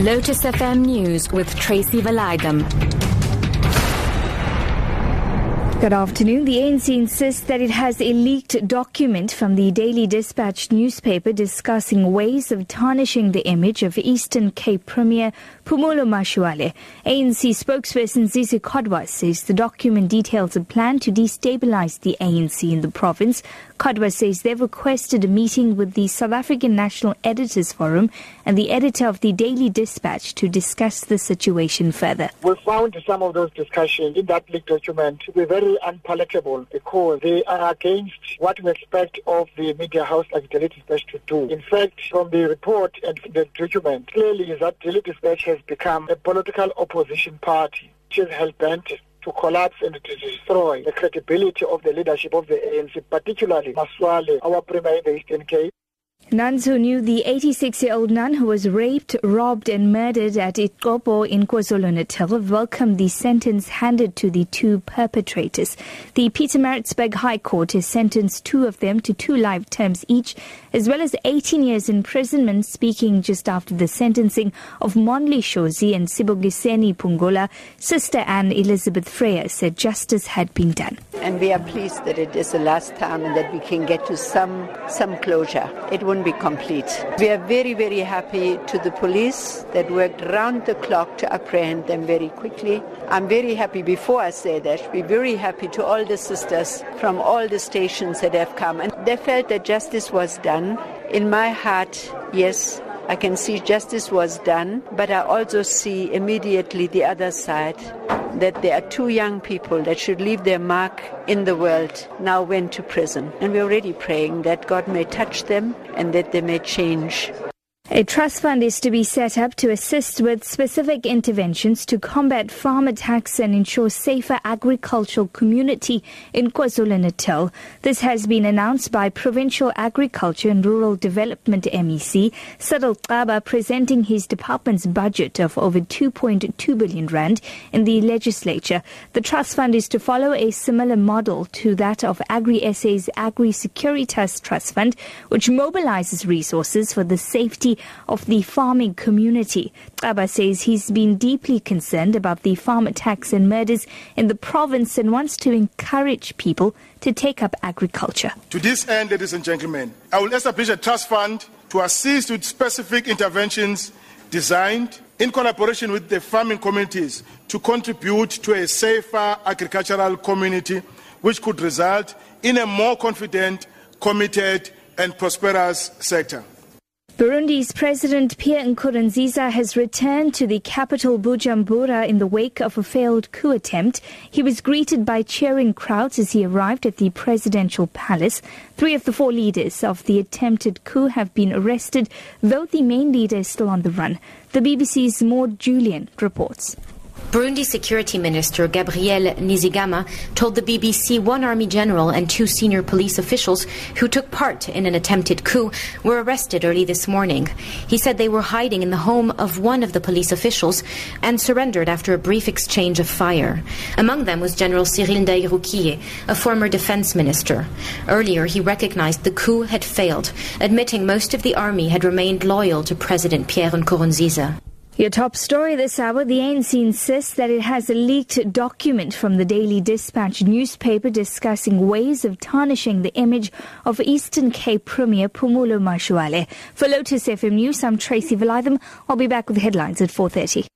Lotus FM News with Tracy Valaydham. Good afternoon. The ANC insists that it has a leaked document from the Daily Dispatch newspaper discussing ways of tarnishing the image of Eastern Cape Premier Phumulo Masualle. ANC spokesperson Zizi Kodwa says the document details a plan to destabilize the ANC in the province. Kodwa says they've requested a meeting with the South African National Editors Forum and the editor of the Daily Dispatch to discuss the situation further. We found some of those discussions in that leaked document to be very unpalatable because they are against what we expect of the media house like Daily Dispatch to do. In fact, from the report and the document, clearly that Daily Dispatch has become a political opposition party which is hell-bent to collapse and to destroy the credibility of the leadership of the ANC, particularly Masualle, our premier in the Eastern Cape. Nuns who knew the 86 year old nun who was raped, robbed, and murdered at Ixopo in KwaZulu Natal welcomed the sentence handed to the two perpetrators. The Peter Pietermaritzburg High Court has sentenced two of them to two life terms each, as well as 18 years imprisonment. Speaking just after the sentencing of Mondli Shozi and Sibongiseni Pungola, Sister Anne Elizabeth Freya said justice had been done. And we are pleased that it is the last time and that we can get to some, some closure. It won't be complete. We are very, very happy to the police that worked round the clock to apprehend them very quickly. I'm very happy before I say that. We're very happy to all the sisters from all the stations that have come. And they felt that justice was done. In my heart, yes, I can see justice was done, but I also see immediately the other side that there are two young people that should leave their mark in the world now went to prison. And we're already praying that God may touch them and that they may change. A trust fund is to be set up to assist with specific interventions to combat farm attacks and ensure safer agricultural community in KwaZulu-Natal. This has been announced by Provincial Agriculture and Rural Development MEC Cyril Xaba presenting his department's budget of over 2.2 billion rand in the legislature. The trust fund is to follow a similar model to that of Agri-SA's Agri Securitas Trust Fund, which mobilizes resources for the safety of the farming community. Xaba says he's been deeply concerned about the farm attacks and murders in the province and wants to encourage people to take up agriculture. To this end, ladies and gentlemen, I will establish a trust fund to assist with specific interventions designed in collaboration with the farming communities to contribute to a safer agricultural community which could result in a more confident, committed and prosperous sector. Burundi's President Pierre Nkurunziza has returned to the capital Bujumbura in the wake of a failed coup attempt. He was greeted by cheering crowds as he arrived at the presidential palace. Three of the four leaders of the attempted coup have been arrested, though the main leader is still on the run. The BBC's Maud Jullien reports. Burundi Security Minister Gabriel Nizigama told the BBC one army general and two senior police officials who took part in an attempted coup were arrested early this morning. He said they were hiding in the home of one of the police officials and surrendered after a brief exchange of fire. Among them was General Cyril Ndayirukiye, a former defense minister. Earlier, he recognized the coup had failed, admitting most of the army had remained loyal to President Pierre Nkurunziza. Your top story this hour the ANC insists that it has a leaked document from the Daily Dispatch newspaper discussing ways of tarnishing the image of Eastern Cape Premier Phumulo Masualle. For Lotus FM News, I'm Tracy Valaydham. I'll be back with headlines at 4.30.